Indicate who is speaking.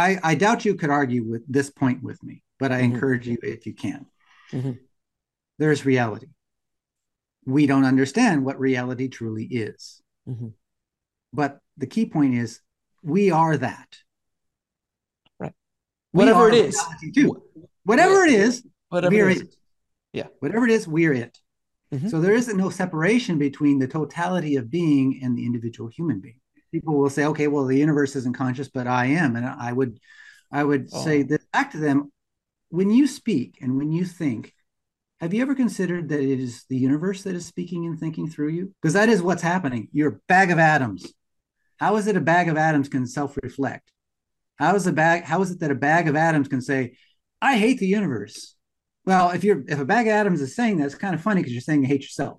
Speaker 1: I, I doubt you could argue with this point with me, but I mm-hmm. encourage you if you can. Mm-hmm. There's reality. We don't understand what reality truly is. Mm-hmm. But the key point is we are that.
Speaker 2: Right. Whatever it is.
Speaker 1: Whatever it is,
Speaker 2: whatever
Speaker 1: we are
Speaker 2: it. Is.
Speaker 1: it.
Speaker 2: Yeah.
Speaker 1: Whatever it is, we are it. Mm-hmm. So there isn't no separation between the totality of being and the individual human being. People will say, okay, well, the universe isn't conscious, but I am. And I would I would oh. say this back to them. When you speak and when you think, have you ever considered that it is the universe that is speaking and thinking through you? Because that is what's happening. You're a bag of atoms. How is it a bag of atoms can self-reflect? How is a bag? How is it that a bag of atoms can say, "I hate the universe"? Well, if you're if a bag of atoms is saying that, it's kind of funny because you're saying you hate yourself.